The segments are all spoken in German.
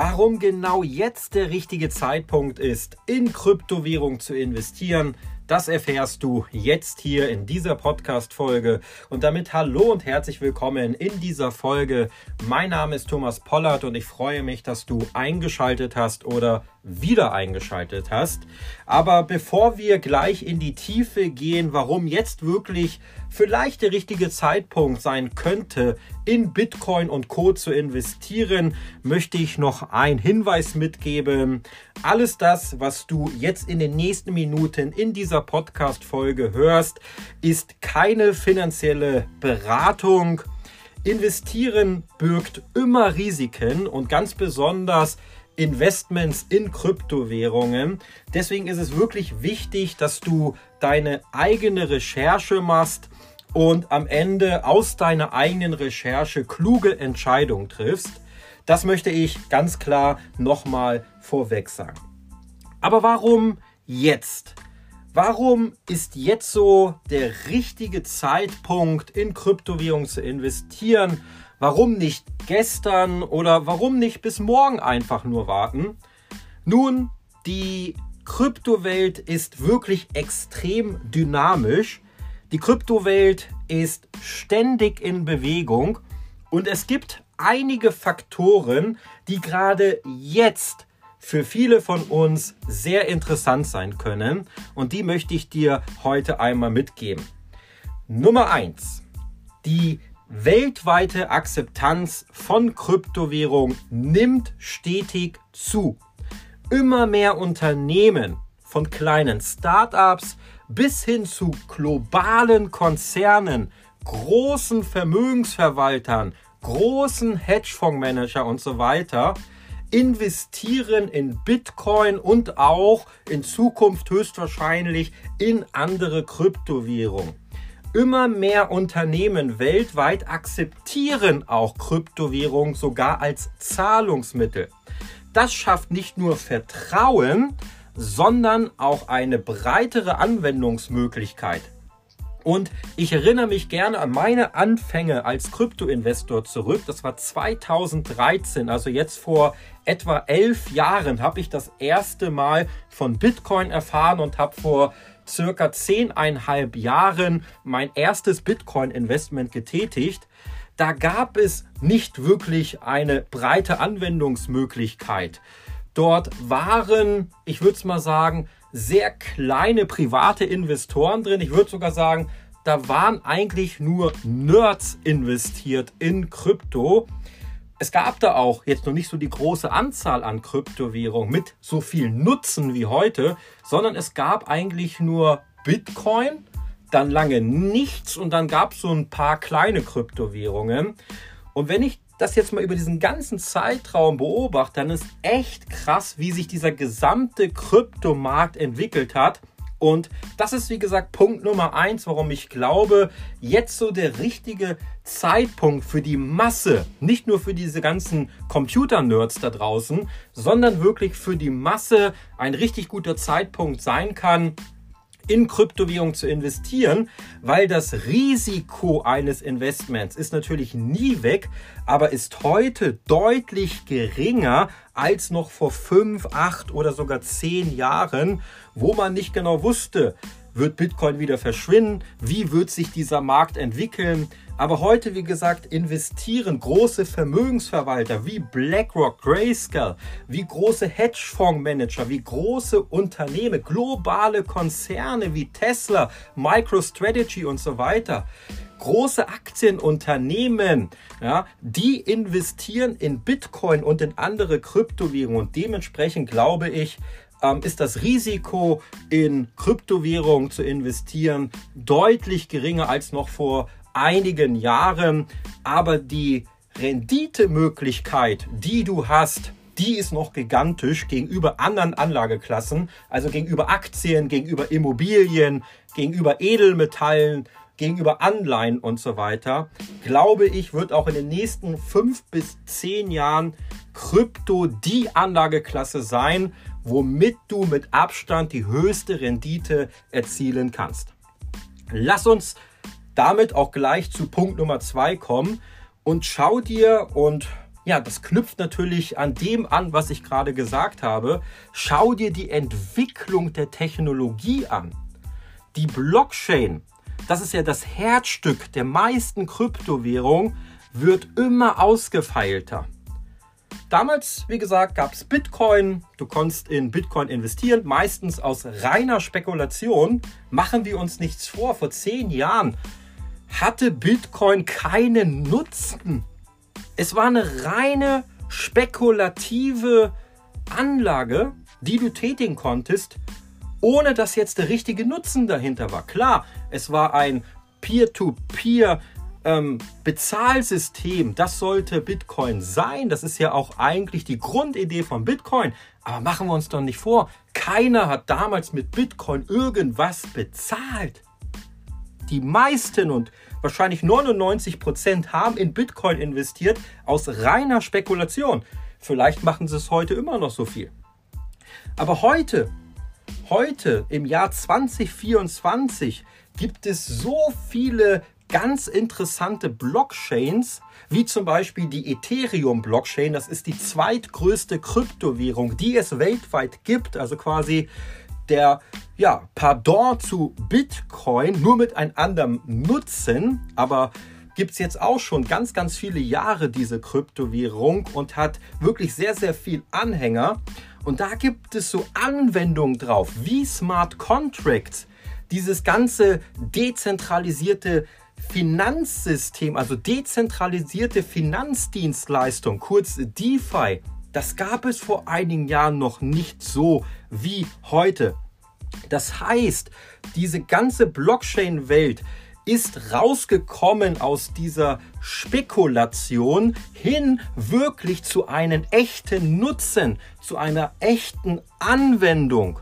Warum genau jetzt der richtige Zeitpunkt ist, in Kryptowährung zu investieren, das erfährst du jetzt hier in dieser Podcast-Folge. Und damit hallo und herzlich willkommen in dieser Folge. Mein Name ist Thomas Pollard und ich freue mich, dass du eingeschaltet hast oder wieder eingeschaltet hast. Aber bevor wir gleich in die Tiefe gehen, warum jetzt wirklich vielleicht der richtige Zeitpunkt sein könnte, in Bitcoin und Co zu investieren, möchte ich noch einen Hinweis mitgeben. Alles das, was du jetzt in den nächsten Minuten in dieser Podcast-Folge hörst, ist keine finanzielle Beratung. Investieren birgt immer Risiken und ganz besonders Investments in Kryptowährungen. Deswegen ist es wirklich wichtig, dass du deine eigene Recherche machst und am Ende aus deiner eigenen Recherche kluge Entscheidungen triffst. Das möchte ich ganz klar nochmal vorweg sagen. Aber warum jetzt? Warum ist jetzt so der richtige Zeitpunkt in Kryptowährungen zu investieren? Warum nicht gestern oder warum nicht bis morgen einfach nur warten? Nun, die Kryptowelt ist wirklich extrem dynamisch. Die Kryptowelt ist ständig in Bewegung und es gibt einige Faktoren, die gerade jetzt für viele von uns sehr interessant sein können und die möchte ich dir heute einmal mitgeben. Nummer eins: Die weltweite Akzeptanz von Kryptowährung nimmt stetig zu. Immer mehr Unternehmen von kleinen Startups bis hin zu globalen Konzernen, großen Vermögensverwaltern, großen Hedgefondsmanager und so weiter investieren in Bitcoin und auch in Zukunft höchstwahrscheinlich in andere Kryptowährungen. Immer mehr Unternehmen weltweit akzeptieren auch Kryptowährungen sogar als Zahlungsmittel. Das schafft nicht nur Vertrauen, sondern auch eine breitere Anwendungsmöglichkeit. Und ich erinnere mich gerne an meine Anfänge als Kryptoinvestor zurück. Das war 2013, also jetzt vor etwa elf Jahren habe ich das erste Mal von Bitcoin erfahren und habe vor circa zehneinhalb Jahren mein erstes Bitcoin-Investment getätigt. Da gab es nicht wirklich eine breite Anwendungsmöglichkeit. Dort waren, ich würde es mal sagen, sehr kleine private Investoren drin. Ich würde sogar sagen, da waren eigentlich nur Nerds investiert in Krypto. Es gab da auch jetzt noch nicht so die große Anzahl an Kryptowährungen mit so viel Nutzen wie heute, sondern es gab eigentlich nur Bitcoin, dann lange nichts und dann gab es so ein paar kleine Kryptowährungen. Und wenn ich das jetzt mal über diesen ganzen Zeitraum beobachte, dann ist echt krass, wie sich dieser gesamte Kryptomarkt entwickelt hat. Und das ist, wie gesagt, Punkt Nummer eins, warum ich glaube, jetzt so der richtige Zeitpunkt für die Masse, nicht nur für diese ganzen Computer-Nerds da draußen, sondern wirklich für die Masse ein richtig guter Zeitpunkt sein kann, in Kryptowährung zu investieren, weil das Risiko eines Investments ist natürlich nie weg, aber ist heute deutlich geringer als noch vor fünf, acht oder sogar zehn Jahren, wo man nicht genau wusste, wird Bitcoin wieder verschwinden, wie wird sich dieser Markt entwickeln, aber heute, wie gesagt, investieren große Vermögensverwalter wie BlackRock, Grayscale, wie große Hedgefondsmanager, wie große Unternehmen, globale Konzerne wie Tesla, MicroStrategy und so weiter große Aktienunternehmen, ja, die investieren in Bitcoin und in andere Kryptowährungen. Und dementsprechend glaube ich, ähm, ist das Risiko in Kryptowährungen zu investieren deutlich geringer als noch vor einigen Jahren, aber die Renditemöglichkeit, die du hast, die ist noch gigantisch gegenüber anderen Anlageklassen, also gegenüber Aktien, gegenüber Immobilien, gegenüber Edelmetallen, gegenüber Anleihen und so weiter. Glaube ich, wird auch in den nächsten fünf bis zehn Jahren Krypto die Anlageklasse sein, womit du mit Abstand die höchste Rendite erzielen kannst. Lass uns damit auch gleich zu Punkt Nummer zwei kommen und schau dir und ja, das knüpft natürlich an dem an, was ich gerade gesagt habe. Schau dir die Entwicklung der Technologie an. Die Blockchain, das ist ja das Herzstück der meisten Kryptowährungen, wird immer ausgefeilter. Damals, wie gesagt, gab es Bitcoin. Du konntest in Bitcoin investieren, meistens aus reiner Spekulation. Machen wir uns nichts vor. Vor zehn Jahren hatte Bitcoin keinen Nutzen. Es war eine reine spekulative Anlage, die du tätigen konntest, ohne dass jetzt der richtige Nutzen dahinter war. Klar, es war ein Peer-to-Peer ähm, Bezahlsystem, das sollte Bitcoin sein. Das ist ja auch eigentlich die Grundidee von Bitcoin. Aber machen wir uns doch nicht vor, keiner hat damals mit Bitcoin irgendwas bezahlt. Die meisten und wahrscheinlich 99 Prozent haben in Bitcoin investiert aus reiner Spekulation. Vielleicht machen sie es heute immer noch so viel. Aber heute, heute im Jahr 2024 gibt es so viele ganz interessante Blockchains, wie zum Beispiel die Ethereum-Blockchain. Das ist die zweitgrößte Kryptowährung, die es weltweit gibt. Also quasi der ja, Pardon zu Bitcoin, nur mit einem anderen Nutzen. Aber gibt es jetzt auch schon ganz, ganz viele Jahre diese Kryptowährung und hat wirklich sehr, sehr viel Anhänger. Und da gibt es so Anwendungen drauf, wie Smart Contracts. Dieses ganze dezentralisierte Finanzsystem, also dezentralisierte Finanzdienstleistung, kurz DeFi, das gab es vor einigen Jahren noch nicht so wie heute. Das heißt, diese ganze Blockchain-Welt ist rausgekommen aus dieser Spekulation hin wirklich zu einem echten Nutzen, zu einer echten Anwendung.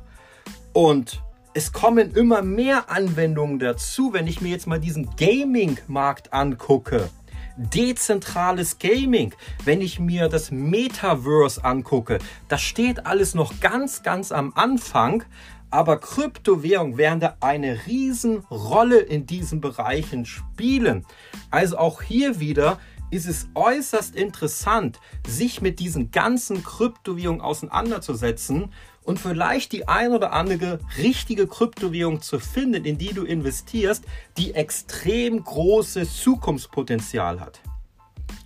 Und es kommen immer mehr Anwendungen dazu, wenn ich mir jetzt mal diesen Gaming-Markt angucke. Dezentrales Gaming, wenn ich mir das Metaverse angucke, das steht alles noch ganz, ganz am Anfang, aber Kryptowährungen werden da eine Riesenrolle in diesen Bereichen spielen. Also auch hier wieder ist es äußerst interessant, sich mit diesen ganzen Kryptowährungen auseinanderzusetzen und vielleicht die ein oder andere richtige Kryptowährung zu finden, in die du investierst, die extrem großes Zukunftspotenzial hat.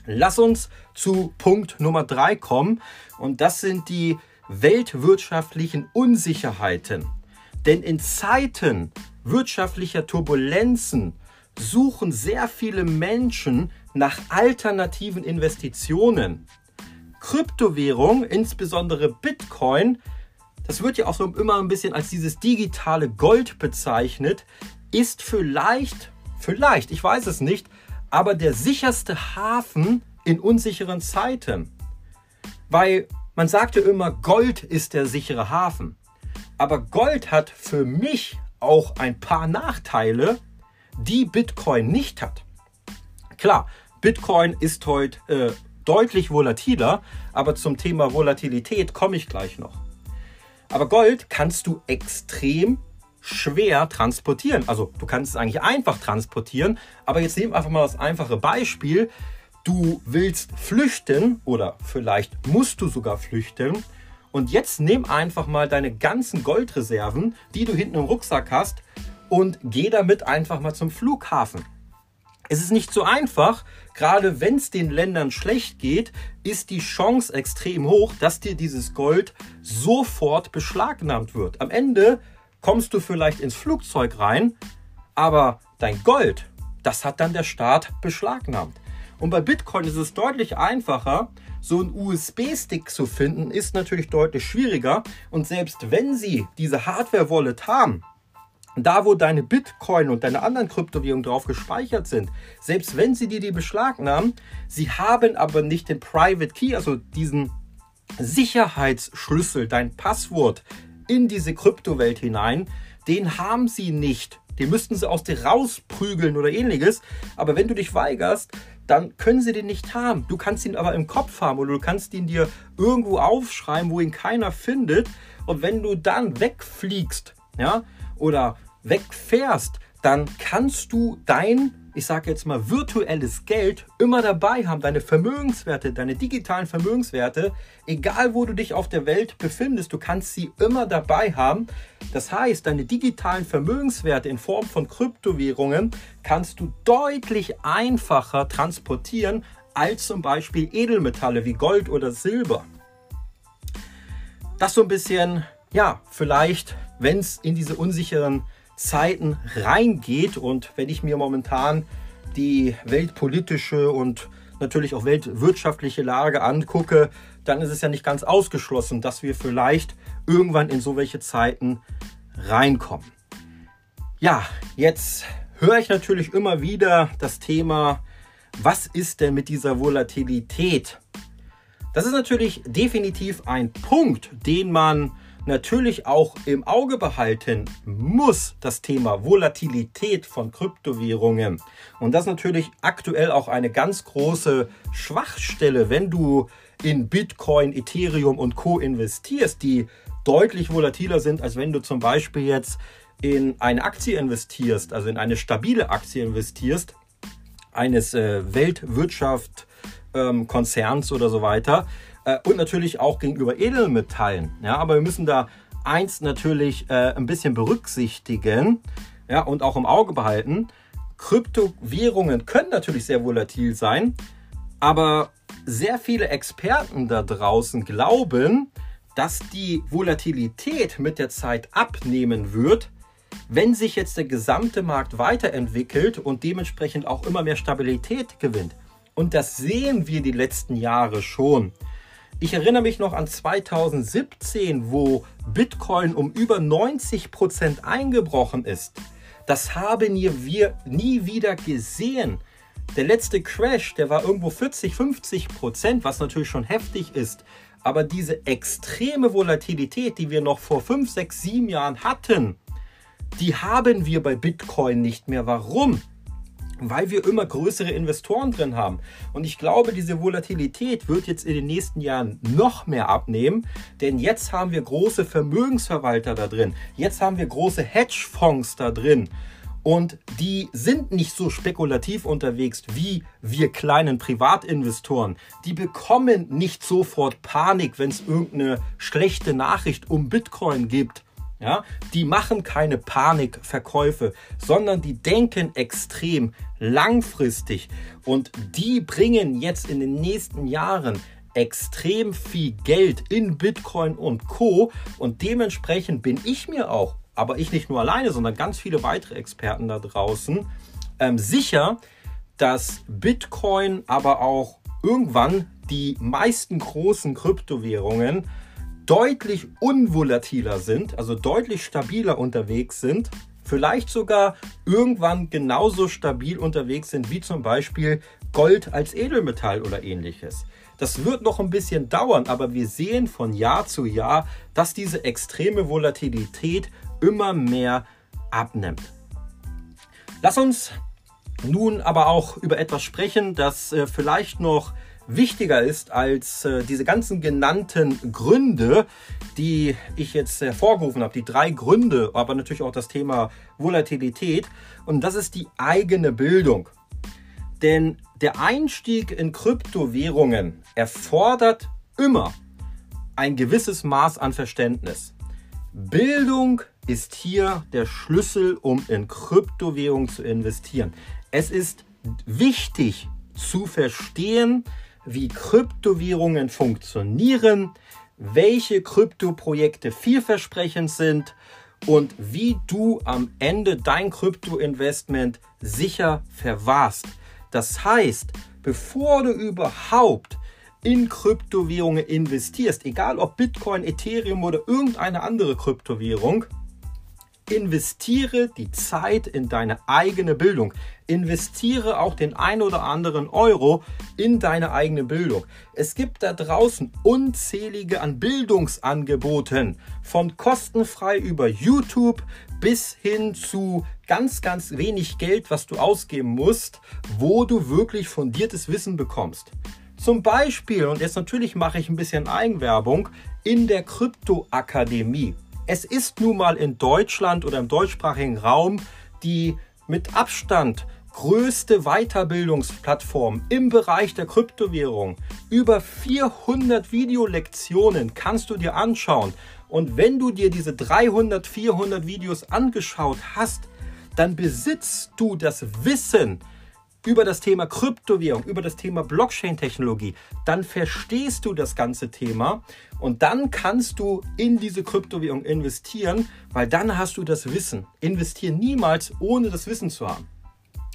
Lass uns zu Punkt Nummer drei kommen und das sind die weltwirtschaftlichen Unsicherheiten. Denn in Zeiten wirtschaftlicher Turbulenzen suchen sehr viele Menschen nach alternativen Investitionen. Kryptowährung, insbesondere Bitcoin, das wird ja auch so immer ein bisschen als dieses digitale Gold bezeichnet, ist vielleicht, vielleicht, ich weiß es nicht, aber der sicherste Hafen in unsicheren Zeiten. Weil man sagt ja immer, Gold ist der sichere Hafen. Aber Gold hat für mich auch ein paar Nachteile, die Bitcoin nicht hat. Klar, Bitcoin ist heute äh, deutlich volatiler, aber zum Thema Volatilität komme ich gleich noch. Aber Gold kannst du extrem schwer transportieren. Also du kannst es eigentlich einfach transportieren, aber jetzt nehmen wir einfach mal das einfache Beispiel. Du willst flüchten oder vielleicht musst du sogar flüchten. Und jetzt nimm einfach mal deine ganzen Goldreserven, die du hinten im Rucksack hast, und geh damit einfach mal zum Flughafen. Es ist nicht so einfach, gerade wenn es den Ländern schlecht geht, ist die Chance extrem hoch, dass dir dieses Gold sofort beschlagnahmt wird. Am Ende kommst du vielleicht ins Flugzeug rein, aber dein Gold, das hat dann der Staat beschlagnahmt. Und bei Bitcoin ist es deutlich einfacher. So einen USB-Stick zu finden, ist natürlich deutlich schwieriger. Und selbst wenn Sie diese Hardware-Wallet haben, da wo deine Bitcoin und deine anderen Kryptowährungen drauf gespeichert sind, selbst wenn sie dir die beschlagnahmen, sie haben aber nicht den Private Key, also diesen Sicherheitsschlüssel, dein Passwort in diese Kryptowelt hinein, den haben sie nicht. Den müssten sie aus dir rausprügeln oder ähnliches. Aber wenn du dich weigerst, dann können sie den nicht haben. Du kannst ihn aber im Kopf haben oder du kannst ihn dir irgendwo aufschreiben, wo ihn keiner findet. Und wenn du dann wegfliegst, ja, oder wegfährst, dann kannst du dein ich sage jetzt mal, virtuelles Geld immer dabei haben, deine Vermögenswerte, deine digitalen Vermögenswerte, egal wo du dich auf der Welt befindest, du kannst sie immer dabei haben. Das heißt, deine digitalen Vermögenswerte in Form von Kryptowährungen kannst du deutlich einfacher transportieren als zum Beispiel Edelmetalle wie Gold oder Silber. Das so ein bisschen, ja, vielleicht, wenn es in diese unsicheren Zeiten reingeht und wenn ich mir momentan die weltpolitische und natürlich auch weltwirtschaftliche Lage angucke, dann ist es ja nicht ganz ausgeschlossen, dass wir vielleicht irgendwann in so welche Zeiten reinkommen. Ja, jetzt höre ich natürlich immer wieder das Thema, was ist denn mit dieser Volatilität? Das ist natürlich definitiv ein Punkt, den man natürlich auch im Auge behalten muss das Thema Volatilität von Kryptowährungen. Und das ist natürlich aktuell auch eine ganz große Schwachstelle, wenn du in Bitcoin, Ethereum und Co investierst, die deutlich volatiler sind, als wenn du zum Beispiel jetzt in eine Aktie investierst, also in eine stabile Aktie investierst, eines äh, Weltwirtschaftskonzerns ähm, oder so weiter äh, und natürlich auch gegenüber Edelmetallen. Ja, aber wir müssen da eins natürlich äh, ein bisschen berücksichtigen ja, und auch im Auge behalten. Kryptowährungen können natürlich sehr volatil sein, aber sehr viele Experten da draußen glauben, dass die Volatilität mit der Zeit abnehmen wird, wenn sich jetzt der gesamte Markt weiterentwickelt und dementsprechend auch immer mehr Stabilität gewinnt. Und das sehen wir die letzten Jahre schon. Ich erinnere mich noch an 2017, wo Bitcoin um über 90 Prozent eingebrochen ist. Das haben wir nie wieder gesehen. Der letzte Crash, der war irgendwo 40, 50 Prozent, was natürlich schon heftig ist. Aber diese extreme Volatilität, die wir noch vor 5, 6, 7 Jahren hatten, die haben wir bei Bitcoin nicht mehr. Warum? Weil wir immer größere Investoren drin haben. Und ich glaube, diese Volatilität wird jetzt in den nächsten Jahren noch mehr abnehmen, denn jetzt haben wir große Vermögensverwalter da drin. Jetzt haben wir große Hedgefonds da drin. Und die sind nicht so spekulativ unterwegs wie wir kleinen Privatinvestoren. Die bekommen nicht sofort Panik, wenn es irgendeine schlechte Nachricht um Bitcoin gibt ja, die machen keine Panikverkäufe, sondern die denken extrem langfristig und die bringen jetzt in den nächsten Jahren extrem viel Geld in Bitcoin und Co. Und dementsprechend bin ich mir auch, aber ich nicht nur alleine, sondern ganz viele weitere Experten da draußen, ähm, sicher, dass Bitcoin, aber auch irgendwann die meisten großen Kryptowährungen deutlich unvolatiler sind, also deutlich stabiler unterwegs sind, vielleicht sogar irgendwann genauso stabil unterwegs sind wie zum Beispiel Gold als Edelmetall oder ähnliches. Das wird noch ein bisschen dauern, aber wir sehen von Jahr zu Jahr, dass diese extreme Volatilität immer mehr abnimmt. Lass uns nun aber auch über etwas sprechen, das äh, vielleicht noch wichtiger ist als äh, diese ganzen genannten Gründe, die ich jetzt hervorgerufen habe. Die drei Gründe, aber natürlich auch das Thema Volatilität. Und das ist die eigene Bildung. Denn der Einstieg in Kryptowährungen erfordert immer ein gewisses Maß an Verständnis. Bildung ist hier der Schlüssel, um in Kryptowährungen zu investieren. Es ist wichtig zu verstehen, wie Kryptowährungen funktionieren, welche Kryptoprojekte vielversprechend sind und wie du am Ende dein Kryptoinvestment sicher verwahrst. Das heißt, bevor du überhaupt in Kryptowährungen investierst, egal ob Bitcoin, Ethereum oder irgendeine andere Kryptowährung, investiere die Zeit in deine eigene Bildung. Investiere auch den ein oder anderen Euro in deine eigene Bildung. Es gibt da draußen unzählige an Bildungsangeboten, von kostenfrei über YouTube bis hin zu ganz, ganz wenig Geld, was du ausgeben musst, wo du wirklich fundiertes Wissen bekommst. Zum Beispiel, und jetzt natürlich mache ich ein bisschen Eigenwerbung, in der Kryptoakademie. Es ist nun mal in Deutschland oder im deutschsprachigen Raum die mit Abstand größte Weiterbildungsplattform im Bereich der Kryptowährung. Über 400 Videolektionen kannst du dir anschauen. Und wenn du dir diese 300, 400 Videos angeschaut hast, dann besitzt du das Wissen über das Thema Kryptowährung, über das Thema Blockchain-Technologie. Dann verstehst du das ganze Thema und dann kannst du in diese Kryptowährung investieren, weil dann hast du das Wissen. Investieren niemals, ohne das Wissen zu haben.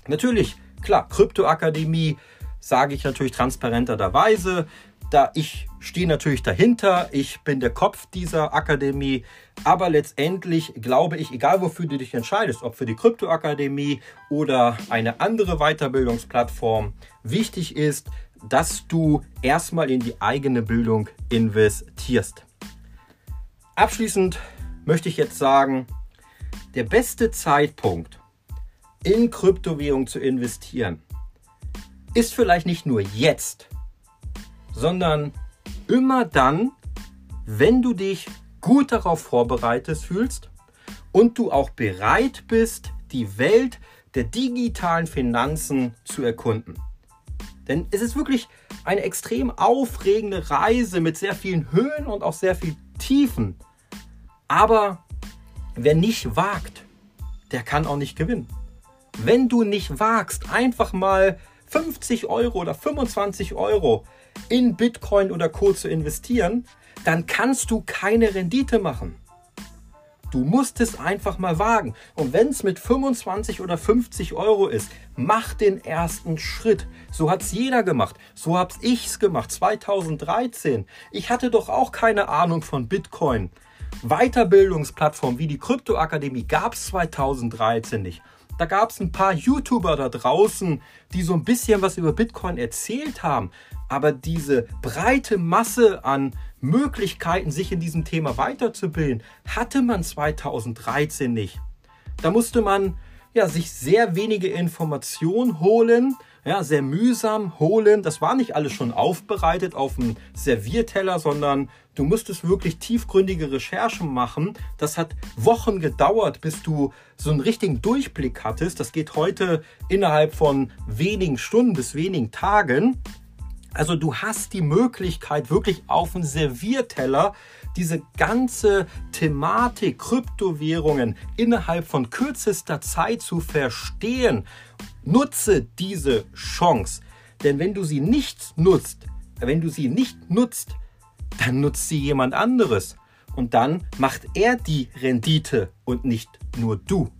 Natürlich, klar, Kryptoakademie sage ich natürlich transparenterweise. Da ich stehe natürlich dahinter, ich bin der Kopf dieser Akademie, aber letztendlich glaube ich, egal wofür du dich entscheidest, ob für die Kryptoakademie oder eine andere Weiterbildungsplattform, wichtig ist, dass du erstmal in die eigene Bildung investierst. Abschließend möchte ich jetzt sagen, der beste Zeitpunkt, in Kryptowährung zu investieren, ist vielleicht nicht nur jetzt, sondern immer dann, wenn du dich gut darauf vorbereitet fühlst und du auch bereit bist, die Welt der digitalen Finanzen zu erkunden. Denn es ist wirklich eine extrem aufregende Reise mit sehr vielen Höhen und auch sehr vielen Tiefen. Aber wer nicht wagt, der kann auch nicht gewinnen. Wenn du nicht wagst, einfach mal 50 Euro oder 25 Euro in Bitcoin oder Co zu investieren, dann kannst du keine Rendite machen. Du musst es einfach mal wagen. Und wenn es mit 25 oder 50 Euro ist, mach den ersten Schritt. So hat es jeder gemacht. So habe ich es gemacht. 2013. Ich hatte doch auch keine Ahnung von Bitcoin. Weiterbildungsplattformen wie die Kryptoakademie gab es 2013 nicht. Da gab es ein paar YouTuber da draußen, die so ein bisschen was über Bitcoin erzählt haben. Aber diese breite Masse an Möglichkeiten, sich in diesem Thema weiterzubilden, hatte man 2013 nicht. Da musste man ja, sich sehr wenige Informationen holen, ja, sehr mühsam holen. Das war nicht alles schon aufbereitet auf dem Servierteller, sondern du musstest wirklich tiefgründige Recherchen machen. Das hat Wochen gedauert, bis du so einen richtigen Durchblick hattest. Das geht heute innerhalb von wenigen Stunden bis wenigen Tagen. Also du hast die Möglichkeit, wirklich auf dem Servierteller diese ganze Thematik Kryptowährungen innerhalb von kürzester Zeit zu verstehen. Nutze diese Chance. Denn wenn du sie nicht nutzt, wenn du sie nicht nutzt, dann nutzt sie jemand anderes. Und dann macht er die Rendite und nicht nur du.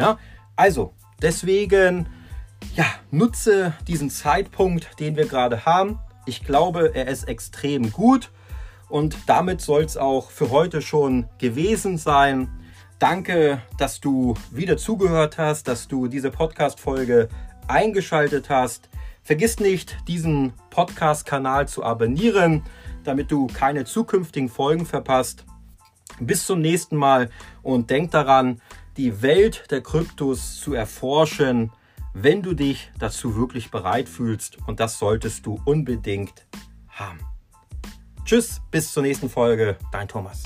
Ja, also deswegen ja, nutze diesen Zeitpunkt, den wir gerade haben. Ich glaube, er ist extrem gut und damit soll es auch für heute schon gewesen sein. Danke, dass du wieder zugehört hast, dass du diese Podcast-Folge eingeschaltet hast. Vergiss nicht, diesen Podcast-Kanal zu abonnieren, damit du keine zukünftigen Folgen verpasst. Bis zum nächsten Mal und denk daran, die Welt der Kryptos zu erforschen wenn du dich dazu wirklich bereit fühlst. Und das solltest du unbedingt haben. Tschüss, bis zur nächsten Folge. Dein Thomas.